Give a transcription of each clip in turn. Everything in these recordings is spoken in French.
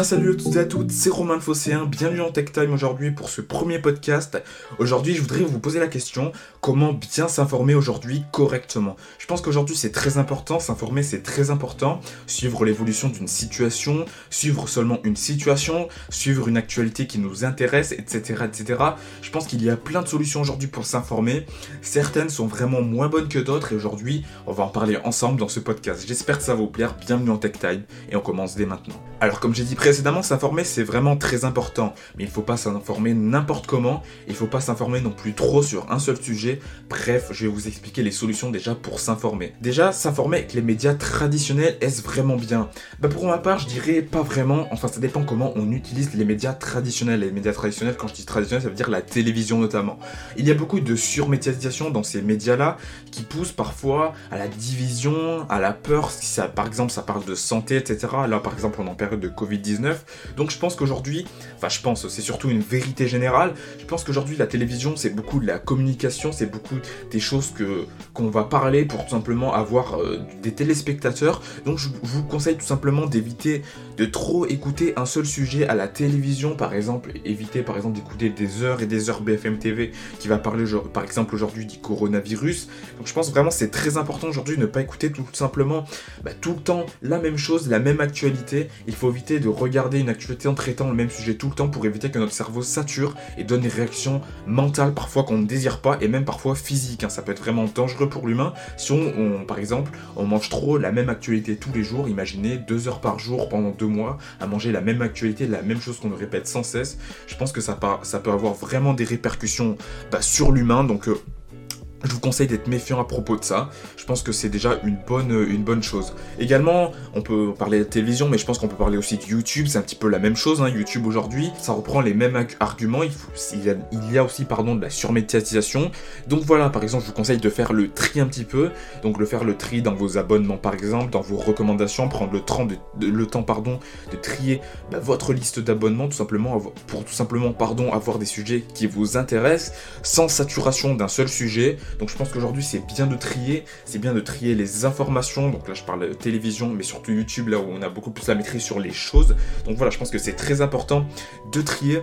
bien salut à toutes et à toutes, c'est Romain le bienvenue en Tech Time aujourd'hui pour ce premier podcast. Aujourd'hui je voudrais vous poser la question, comment bien s'informer aujourd'hui correctement? Je pense qu'aujourd'hui c'est très important, s'informer c'est très important, suivre l'évolution d'une situation, suivre seulement une situation, suivre une actualité qui nous intéresse, etc. etc. Je pense qu'il y a plein de solutions aujourd'hui pour s'informer, certaines sont vraiment moins bonnes que d'autres et aujourd'hui on va en parler ensemble dans ce podcast. J'espère que ça va vous plaire, bienvenue en Tech Time et on commence dès maintenant. Alors comme j'ai dit précédemment, s'informer c'est vraiment très important, mais il ne faut pas s'informer n'importe comment, il ne faut pas s'informer non plus trop sur un seul sujet. Bref, je vais vous expliquer les solutions déjà pour s'informer. Déjà, s'informer avec les médias traditionnels, est-ce vraiment bien? Bah pour ma part, je dirais pas vraiment, enfin ça dépend comment on utilise les médias traditionnels. Les médias traditionnels, quand je dis traditionnels, ça veut dire la télévision notamment. Il y a beaucoup de surmédiatisation dans ces médias-là qui poussent parfois à la division, à la peur, si ça, par exemple ça parle de santé, etc. Là par exemple on en de Covid-19, donc je pense qu'aujourd'hui, enfin je pense, c'est surtout une vérité générale, je pense qu'aujourd'hui la télévision c'est beaucoup de la communication, c'est beaucoup des choses que qu'on va parler pour tout simplement avoir euh, des téléspectateurs. Donc je vous conseille tout simplement d'éviter de trop écouter un seul sujet à la télévision, par exemple, éviter par exemple d'écouter des heures et des heures BFM TV qui va parler par exemple aujourd'hui du coronavirus. Donc je pense vraiment c'est très important aujourd'hui de ne pas écouter tout simplement bah, tout le temps la même chose, la même actualité. Il faut éviter de regarder une actualité en traitant le même sujet tout le temps pour éviter que notre cerveau sature et donne des réactions mentales parfois qu'on ne désire pas et même parfois physiques. Hein. Ça peut être vraiment dangereux pour l'humain si on, par exemple, on mange trop la même actualité tous les jours. Imaginez deux heures par jour pendant deux mois à manger la même actualité, la même chose qu'on nous répète sans cesse. Je pense que ça, peut avoir vraiment des répercussions bah, sur l'humain. Donc euh, je vous conseille d'être méfiant à propos de ça. Je pense que c'est déjà une bonne, une bonne chose. Également, on peut parler de télévision, mais je pense qu'on peut parler aussi de YouTube. C'est un petit peu la même chose. Hein. YouTube aujourd'hui, ça reprend les mêmes arguments. Il, y a, aussi pardon, de la surmédiatisation. Donc voilà, par exemple, je vous conseille de faire le tri un petit peu. Donc le faire le tri dans vos abonnements, par exemple, dans vos recommandations, prendre le temps, de, pardon, de trier bah, votre liste d'abonnements, tout simplement pour tout simplement pardon, avoir des sujets qui vous intéressent, sans saturation d'un seul sujet. Donc je pense qu'aujourd'hui c'est bien de trier, c'est bien de trier les informations. Donc là je parle télévision, mais surtout YouTube, là où on a beaucoup plus la maîtrise sur les choses. Donc voilà, je pense que c'est très important de trier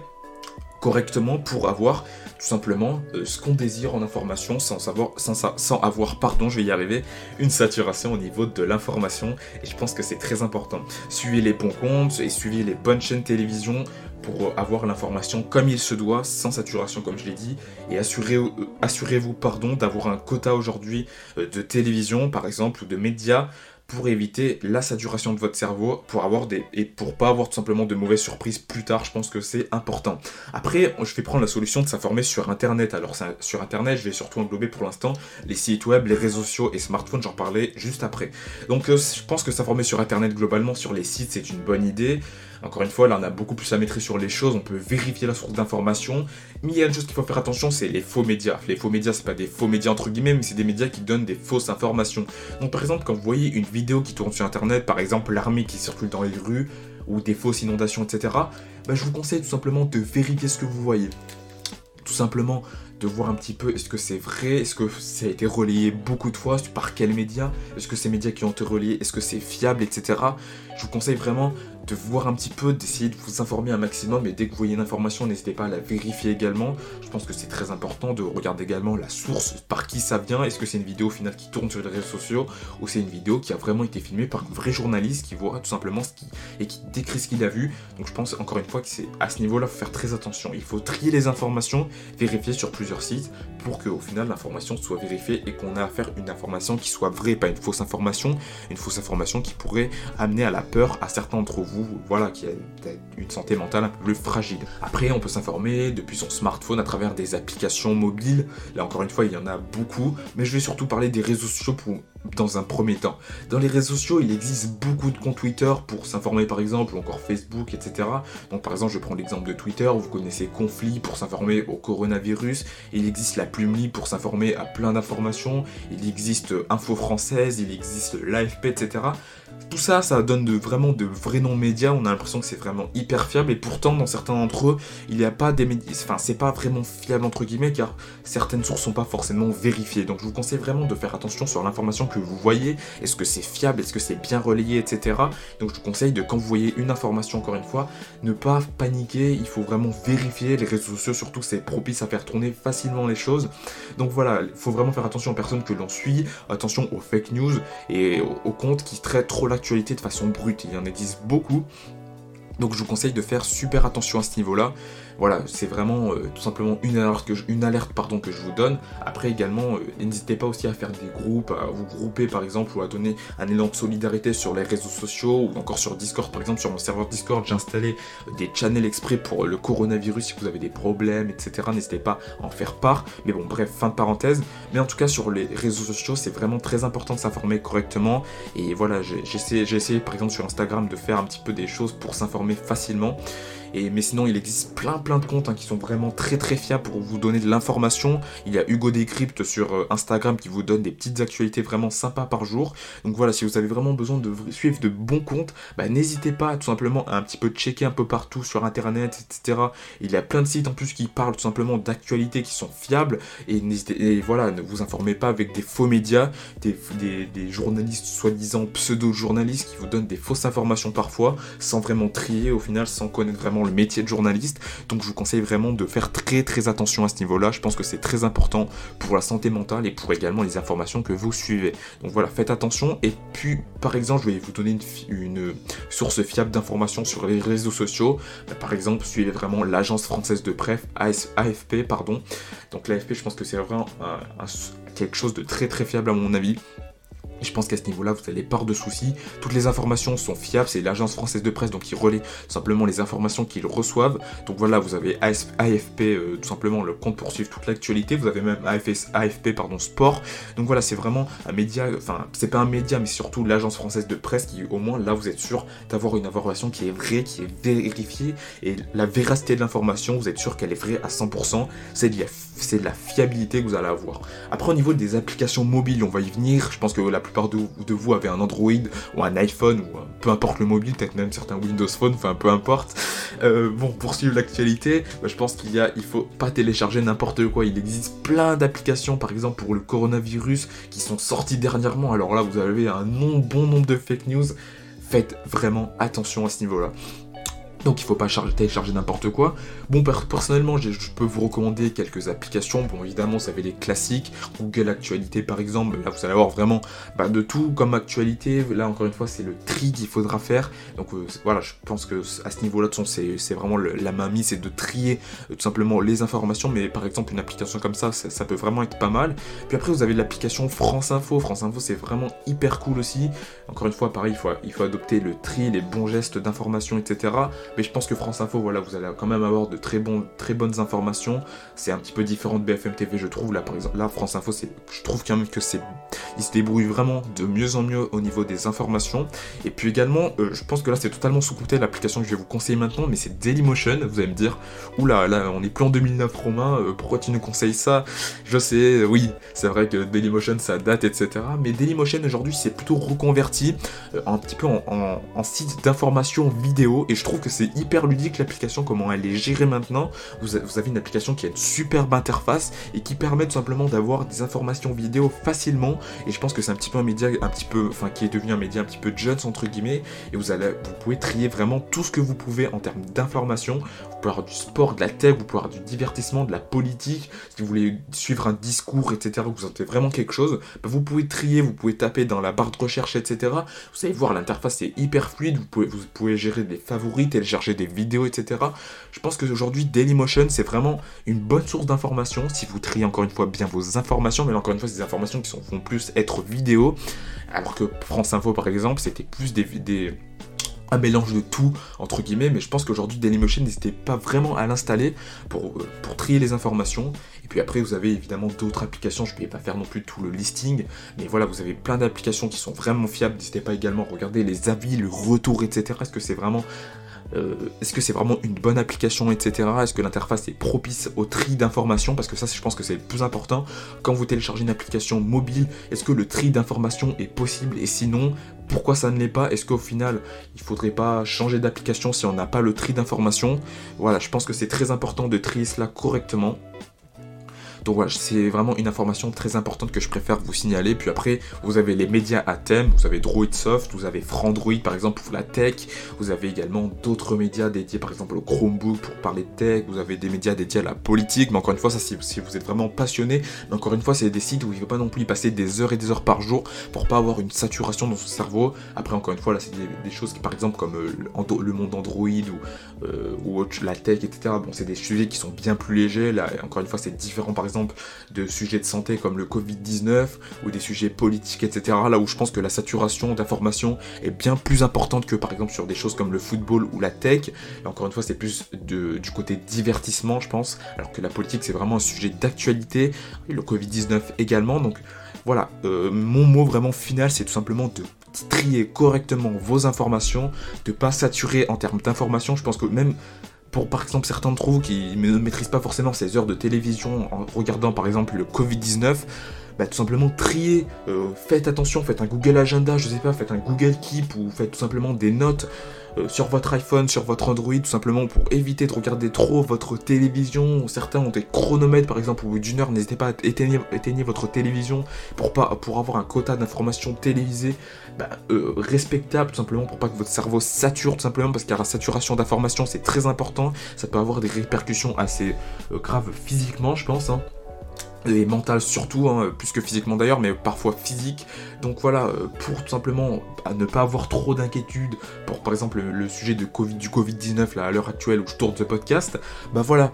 correctement pour avoir tout simplement euh, ce qu'on désire en information sans savoir sans, avoir pardon je vais y arriver une saturation au niveau de l'information. Et je pense que c'est très important. Suivez les bons comptes et suivez les bonnes chaînes télévision pour avoir l'information comme il se doit, sans saturation comme je l'ai dit, et assurez, euh, assurez-vous pardon d'avoir un quota aujourd'hui euh, de télévision par exemple ou de médias pour éviter la saturation de votre cerveau, pour avoir et pour pas avoir tout simplement de mauvaises surprises plus tard. Je pense que c'est important. Après, je vais prendre la solution de s'informer sur Internet. Alors sur Internet, je vais surtout englober pour l'instant les sites web, les réseaux sociaux et smartphones. J'en parlais juste après. Donc euh, je pense que s'informer sur Internet globalement sur les sites, c'est une bonne idée. Encore une fois, là, on a beaucoup plus à maîtriser sur les choses, on peut vérifier la source d'information. Mais il y a une chose qu'il faut faire attention, c'est les faux médias. Les faux médias, c'est pas des faux médias entre guillemets, mais c'est des médias qui donnent des fausses informations. Donc, par exemple, quand vous voyez une vidéo qui tourne sur Internet, par exemple l'armée qui circule dans les rues, ou des fausses inondations, etc., bah, je vous conseille tout simplement de vérifier ce que vous voyez. Tout simplement, de voir un petit peu est-ce que c'est vrai, est-ce que ça a été relayé beaucoup de fois, par quels médias, est-ce que ces médias qui ont été relayés, est-ce que c'est fiable, etc. Je vous conseille vraiment de voir un petit peu, d'essayer de vous informer un maximum et dès que vous voyez une information, n'hésitez pas à la vérifier également. Je pense que c'est très important de regarder également la source, par qui ça vient, est-ce que c'est une vidéo au final qui tourne sur les réseaux sociaux ou c'est une vidéo qui a vraiment été filmée par un vrai journaliste qui voit tout simplement ce qui et qui décrit ce qu'il a vu. Donc je pense encore une fois que c'est à ce niveau-là, faut faire très attention. Il faut trier les informations, vérifier sur plusieurs sites pour qu'au final l'information soit vérifiée et qu'on ait à faire une information qui soit vraie, pas une fausse information, une fausse information qui pourrait amener à la peur à certains d'entre vous voilà, qui a une santé mentale un peu plus fragile. Après, on peut s'informer depuis son smartphone à travers des applications mobiles. Là, encore une fois, il y en a beaucoup, mais je vais surtout parler des réseaux sociaux pour, dans un premier temps. Dans les réseaux sociaux, il existe beaucoup de comptes Twitter pour s'informer, par exemple, ou encore Facebook, etc. Donc, par exemple, je prends l'exemple de Twitter, vous connaissez Conflit pour s'informer au coronavirus. Il existe la Plumelie pour s'informer à plein d'informations. Il existe Info Française, il existe l'AFP, etc. Tout ça, ça donne vraiment de vrais noms médias. On a l'impression que c'est vraiment hyper fiable. Et pourtant, dans certains d'entre eux, il n'y a pas des médias. Enfin, c'est pas vraiment fiable entre guillemets, car certaines sources sont pas forcément vérifiées. Donc, je vous conseille vraiment de faire attention sur l'information que vous voyez Est-ce que c'est fiable Est-ce que c'est bien relayé, etc. Donc je vous conseille de, quand vous voyez une information, encore une fois, ne pas paniquer, il faut vraiment vérifier. Les réseaux sociaux, surtout, c'est propice à faire tourner facilement les choses. Donc voilà, il faut vraiment faire attention aux personnes que l'on suit, attention aux fake news et aux comptes qui traitent trop l'actualité de façon brute. Il y en existe beaucoup. Donc je vous conseille de faire super attention à ce niveau-là. Voilà, c'est vraiment euh, tout simplement une alerte, que je, vous donne. Après également, euh, n'hésitez pas aussi à faire des groupes, à vous grouper par exemple, ou à donner un élan de solidarité sur les réseaux sociaux, ou encore sur Discord par exemple, sur mon serveur Discord, j'ai installé des channels exprès pour le coronavirus si vous avez des problèmes, etc. N'hésitez pas à en faire part. Mais bon, bref, fin de parenthèse. Mais en tout cas, sur les réseaux sociaux, c'est vraiment très important de s'informer correctement. Et voilà, j'ai essayé par exemple sur Instagram de faire un petit peu des choses pour s'informer facilement mais sinon, il existe plein plein de comptes hein, qui sont vraiment très très fiables pour vous donner de l'information. Il y a Hugo Decrypt sur euh, Instagram qui vous donne des petites actualités vraiment sympas par jour. Donc voilà, si vous avez vraiment besoin de suivre de bons comptes, bah, n'hésitez pas tout simplement à un petit peu checker un peu partout sur internet, etc. Il y a plein de sites en plus qui parlent tout simplement d'actualités qui sont fiables. Et, voilà, ne vous informez pas avec des faux médias, des journalistes soi-disant pseudo-journalistes qui vous donnent des fausses informations parfois, sans vraiment trier au final, sans connaître vraiment le métier de journaliste. Donc je vous conseille vraiment de faire très très attention à ce niveau-là. Je pense que c'est très important pour la santé mentale et pour également les informations que vous suivez. Donc voilà, faites attention. Et puis, par exemple, je vais vous donner une, source fiable d'informations sur les réseaux sociaux. Bah, par exemple, suivez vraiment l'agence française de presse, AFP, pardon. Donc l'AFP, je pense que c'est vraiment quelque chose de très très fiable à mon avis. Je pense qu'à ce niveau-là, vous n'allez pas de soucis. Toutes les informations sont fiables. C'est l'agence française de presse, donc ils relaie simplement les informations qu'ils reçoivent. Donc voilà, vous avez AFP, euh, tout simplement le compte pour suivre toute l'actualité. Vous avez même AFP, pardon, sport. Donc voilà, c'est vraiment un média. Enfin, c'est pas un média, mais surtout l'agence française de presse qui, au moins, là, vous êtes sûr d'avoir une information qui est vraie, qui est vérifiée. Et la véracité de l'information, vous êtes sûr qu'elle est vraie à 100%. C'est de la fiabilité que vous allez avoir. Après, au niveau des applications mobiles, on va y venir. Je pense que la plupart de, vous avez un Android ou un iPhone ou peu importe le mobile, peut-être même certains Windows Phone, enfin peu importe. Euh, bon, pour suivre l'actualité, bah, je pense qu'il y a, il faut pas télécharger n'importe quoi. Il existe plein d'applications, par exemple pour le coronavirus, qui sont sorties dernièrement. Alors là, vous avez un bon nombre de fake news. Faites vraiment attention à ce niveau-là. Donc il ne faut pas télécharger n'importe quoi. Bon, personnellement, je, peux vous recommander quelques applications. Bon, évidemment, ça avait les classiques. Google Actualité, par exemple. Là, vous allez avoir vraiment bah, de tout comme actualité. Là, encore une fois, c'est le tri qu'il faudra faire. Donc euh, voilà, je pense que à ce niveau-là, c'est vraiment la main c'est de trier euh, tout simplement les informations. Mais par exemple, une application comme ça, ça, peut vraiment être pas mal. Puis après, vous avez l'application France Info. France Info, c'est vraiment hyper cool aussi. Encore une fois, pareil, il faut, il faut adopter le tri, les bons gestes d'information, etc. Mais je pense que France Info, voilà, vous allez quand même avoir de très, bons, très bonnes informations. C'est un petit peu différent de BFM TV, je trouve. Là, par exemple, là, France Info, je trouve quand même que c'est. Il se débrouille vraiment de mieux en mieux au niveau des informations. Et puis également, euh, je pense que là, c'est totalement sous-coûté l'application que je vais vous conseiller maintenant, mais c'est Dailymotion. Vous allez me dire, oula, là, on est plus en 2009, Romain, euh, pourquoi tu nous conseilles ça? Je sais, euh, oui, c'est vrai que Dailymotion, ça date, etc. Mais Dailymotion, aujourd'hui, c'est plutôt reconverti un petit peu en, en site d'information vidéo. Et je trouve que c'est hyper ludique l'application, comment elle est gérée maintenant. Vous, avez une application qui a une superbe interface et qui permet tout simplement d'avoir des informations vidéo facilement. Et je pense que c'est un petit peu un média, un petit peu, enfin qui est devenu un média un petit peu jeunes entre guillemets. Et vous allez, vous pouvez trier vraiment tout ce que vous pouvez en termes d'informations. Vous pouvez avoir du sport, de la tech, vous pouvez avoir du divertissement, de la politique. Si vous voulez suivre un discours, etc. Vous sentez vraiment quelque chose. Bah, vous pouvez trier, vous pouvez taper dans la barre de recherche, etc. Vous allez voir l'interface est hyper fluide. Vous pouvez, vous pouvez gérer des favoris, télécharger des vidéos, etc. Je pense qu'aujourd'hui, Dailymotion, c'est vraiment une bonne source d'informations si vous triez encore une fois bien vos informations, mais encore une fois, ces informations qui sont, vont plus être vidéo, alors que France Info, par exemple, c'était plus des, des un mélange de tout entre guillemets mais je pense qu'aujourd'hui Dailymotion n'hésitait pas vraiment à l'installer pour, euh, pour trier les informations. Et puis après vous avez évidemment d'autres applications je ne vais pas faire non plus tout le listing mais voilà vous avez plein d'applications qui sont vraiment fiables. N'hésitez pas également à regarder les avis le retour etc est-ce que c'est vraiment euh, est-ce que c'est vraiment une bonne application, etc. Est-ce que l'interface est propice au tri d'informations? Parce que ça, je pense que c'est le plus important. Quand vous téléchargez une application mobile, est-ce que le tri d'informations est possible? Et sinon, pourquoi ça ne l'est pas? Est-ce qu'au final, il faudrait pas changer d'application si on n'a pas le tri d'informations? Voilà, je pense que c'est très important de trier cela correctement. Donc voilà, c'est vraiment une information très importante que je préfère vous signaler. Puis après, vous avez les médias à thème, vous avez Droidsoft, vous avez Frandroid par exemple pour la tech, vous avez également d'autres médias dédiés par exemple au Chromebook pour parler de tech, vous avez des médias dédiés à la politique, mais encore une fois, ça si, vous êtes vraiment passionné, mais encore une fois, c'est des sites où il ne faut pas non plus y passer des heures et des heures par jour pour pas avoir une saturation dans son cerveau. Après, encore une fois, là, c'est des, choses qui, par exemple, comme euh, le, monde Android ou, euh, ou la tech, etc. Bon, c'est des sujets qui sont bien plus légers. Là, encore une fois, c'est différent, par exemple, de sujets de santé comme le Covid-19 ou des sujets politiques, etc. Là où je pense que la saturation d'informations est bien plus importante que, par exemple, sur des choses comme le football ou la tech. Là, encore une fois, c'est plus de, du côté divertissement, je pense, alors que la politique, c'est vraiment un sujet d'actualité. Le Covid-19 également. Donc, voilà, euh, mon mot vraiment final, c'est tout simplement de trier correctement vos informations, de pas saturer en termes d'informations. Je pense que même pour par exemple certains d'entre vous qui ne maîtrisent pas forcément ces heures de télévision en regardant par exemple le Covid-19, bah, tout simplement trier, euh, faites attention, faites un Google Agenda, je sais pas, faites un Google Keep ou faites tout simplement des notes euh, sur votre iPhone, sur votre Android, tout simplement pour éviter de regarder trop votre télévision. Certains ont des chronomètres par exemple au bout d'une heure, n'hésitez pas à éteindre, votre télévision pour, pas, pour avoir un quota d'informations télévisées bah, euh, respectable, tout simplement pour pas que votre cerveau sature, tout simplement parce que la saturation d'informations c'est très important, ça peut avoir des répercussions assez graves physiquement je pense. Hein et mental surtout, hein, plus que physiquement d'ailleurs, mais parfois physique. Donc voilà, euh, pour tout simplement ne pas avoir trop d'inquiétude pour par exemple le, sujet du Covid-19 à l'heure actuelle où je tourne ce podcast, bah voilà,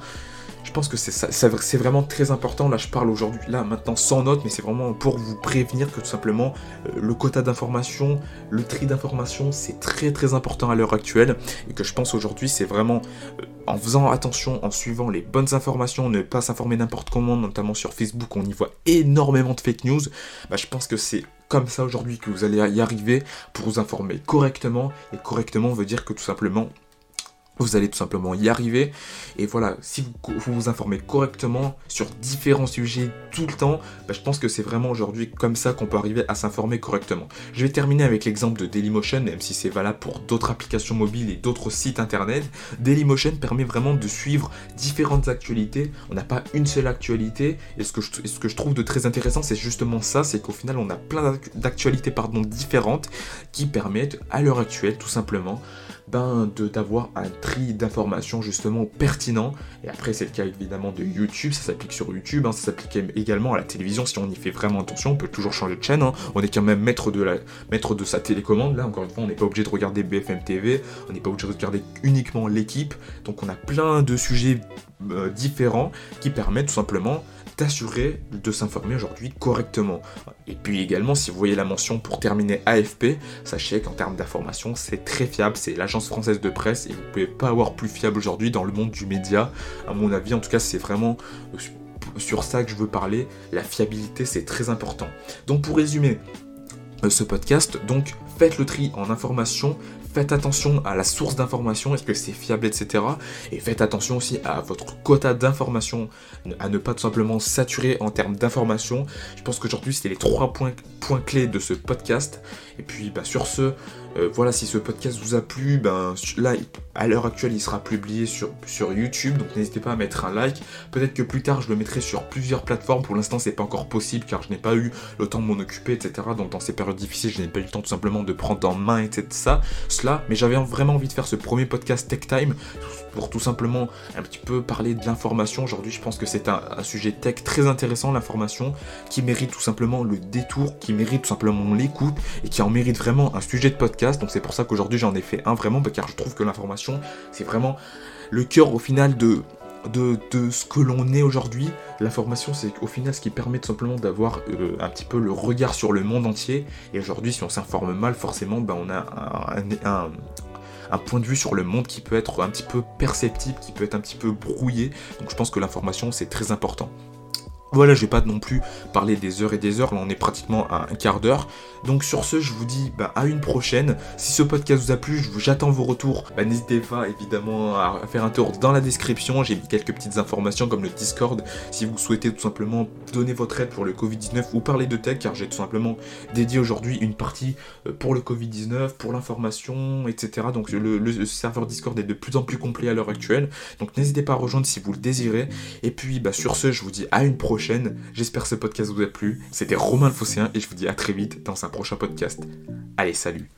je pense que c'est vraiment très important. Là, je parle aujourd'hui, là, maintenant, sans notes, mais c'est vraiment pour vous prévenir que tout simplement, euh, le quota d'information, le tri d'information, c'est très très important à l'heure actuelle. Et que je pense aujourd'hui, c'est vraiment euh, en faisant attention, en suivant les bonnes informations, ne pas s'informer n'importe comment, notamment sur Facebook, on y voit énormément de fake news. Bah, je pense que c'est comme ça aujourd'hui que vous allez y arriver pour vous informer correctement. Et correctement veut dire que tout simplement, vous allez tout simplement y arriver. Et voilà, si vous vous, informez correctement sur différents sujets tout le temps, bah, je pense que c'est vraiment aujourd'hui comme ça qu'on peut arriver à s'informer correctement. Je vais terminer avec l'exemple de Dailymotion, même si c'est valable pour d'autres applications mobiles et d'autres sites internet. Dailymotion permet vraiment de suivre différentes actualités. On n'a pas une seule actualité. Et ce que je, trouve de très intéressant, c'est justement ça, c'est qu'au final, on a plein d'actualités différentes qui permettent à l'heure actuelle tout simplement ben, d'avoir un tri d'informations justement pertinent. Et après, c'est le cas évidemment de YouTube, ça s'applique sur YouTube, hein, ça s'applique également à la télévision si on y fait vraiment attention. On peut toujours changer de chaîne, hein. on est quand même maître de, la, maître de sa télécommande. Là, encore une fois, on n'est pas obligé de regarder BFM TV, on n'est pas obligé de regarder uniquement l'équipe. Donc, on a plein de sujets euh, différents qui permettent tout simplement d'assurer de s'informer aujourd'hui correctement. Et puis également, si vous voyez la mention pour terminer AFP, sachez qu'en termes d'information, c'est très fiable, c'est l'agence française de presse et vous pouvez pas avoir plus fiable aujourd'hui dans le monde du média. À mon avis, en tout cas, c'est vraiment euh, sur ça que je veux parler. La fiabilité, c'est très important. Donc pour résumer, euh, ce podcast. Donc faites le tri en information, faites attention à la source d'information, est-ce que c'est fiable, etc. Et faites attention aussi à votre quota d'information, à ne pas tout simplement saturer en termes d'information. Je pense qu'aujourd'hui, c'était les trois points, points clés de ce podcast. Et puis, bah, sur ce, euh, voilà, si ce podcast vous a plu, ben là, à l'heure actuelle, il sera publié sur, sur YouTube, donc n'hésitez pas à mettre un like. Peut-être que plus tard, je le mettrai sur plusieurs plateformes. Pour l'instant, c'est pas encore possible car je n'ai pas eu le temps de m'en occuper, etc. Donc dans ces périodes difficiles, je n'ai pas eu le temps tout simplement de prendre en main, etc. Ça, cela, mais j'avais vraiment envie de faire ce premier podcast Tech Time pour tout simplement un petit peu parler de l'information. Aujourd'hui, je pense que c'est un, sujet tech très intéressant, l'information, qui mérite tout simplement le détour, qui mérite tout simplement l'écoute et qui en mérite vraiment un sujet de podcast. Donc c'est pour ça qu'aujourd'hui j'en ai fait un vraiment, car je trouve que l'information, c'est vraiment le cœur au final de, de, ce que l'on est aujourd'hui. L'information, c'est au final ce qui permet tout simplement d'avoir euh, un petit peu le regard sur le monde entier. Et aujourd'hui, si on s'informe mal, forcément, ben, on a un, un point de vue sur le monde qui peut être un petit peu perceptible, qui peut être un petit peu brouillé. Donc je pense que l'information c'est très important. Voilà, je vais pas non plus parler des heures et des heures, là on est pratiquement à un quart d'heure. Donc sur ce, je vous dis bah, à une prochaine. Si ce podcast vous a plu, j'attends vos retours. Bah, n'hésitez pas évidemment à faire un tour dans la description. J'ai mis quelques petites informations comme le Discord si vous souhaitez tout simplement donner votre aide pour le Covid-19 ou parler de tech, car j'ai tout simplement dédié aujourd'hui une partie euh, pour le Covid-19, pour l'information, etc. Donc le, serveur Discord est de plus en plus complet à l'heure actuelle. Donc n'hésitez pas à rejoindre si vous le désirez. Et puis bah, sur ce, je vous dis à une prochaine J'espère que ce podcast vous a plu. C'était Romain le Phocéen et je vous dis à très vite dans un prochain podcast. Allez, salut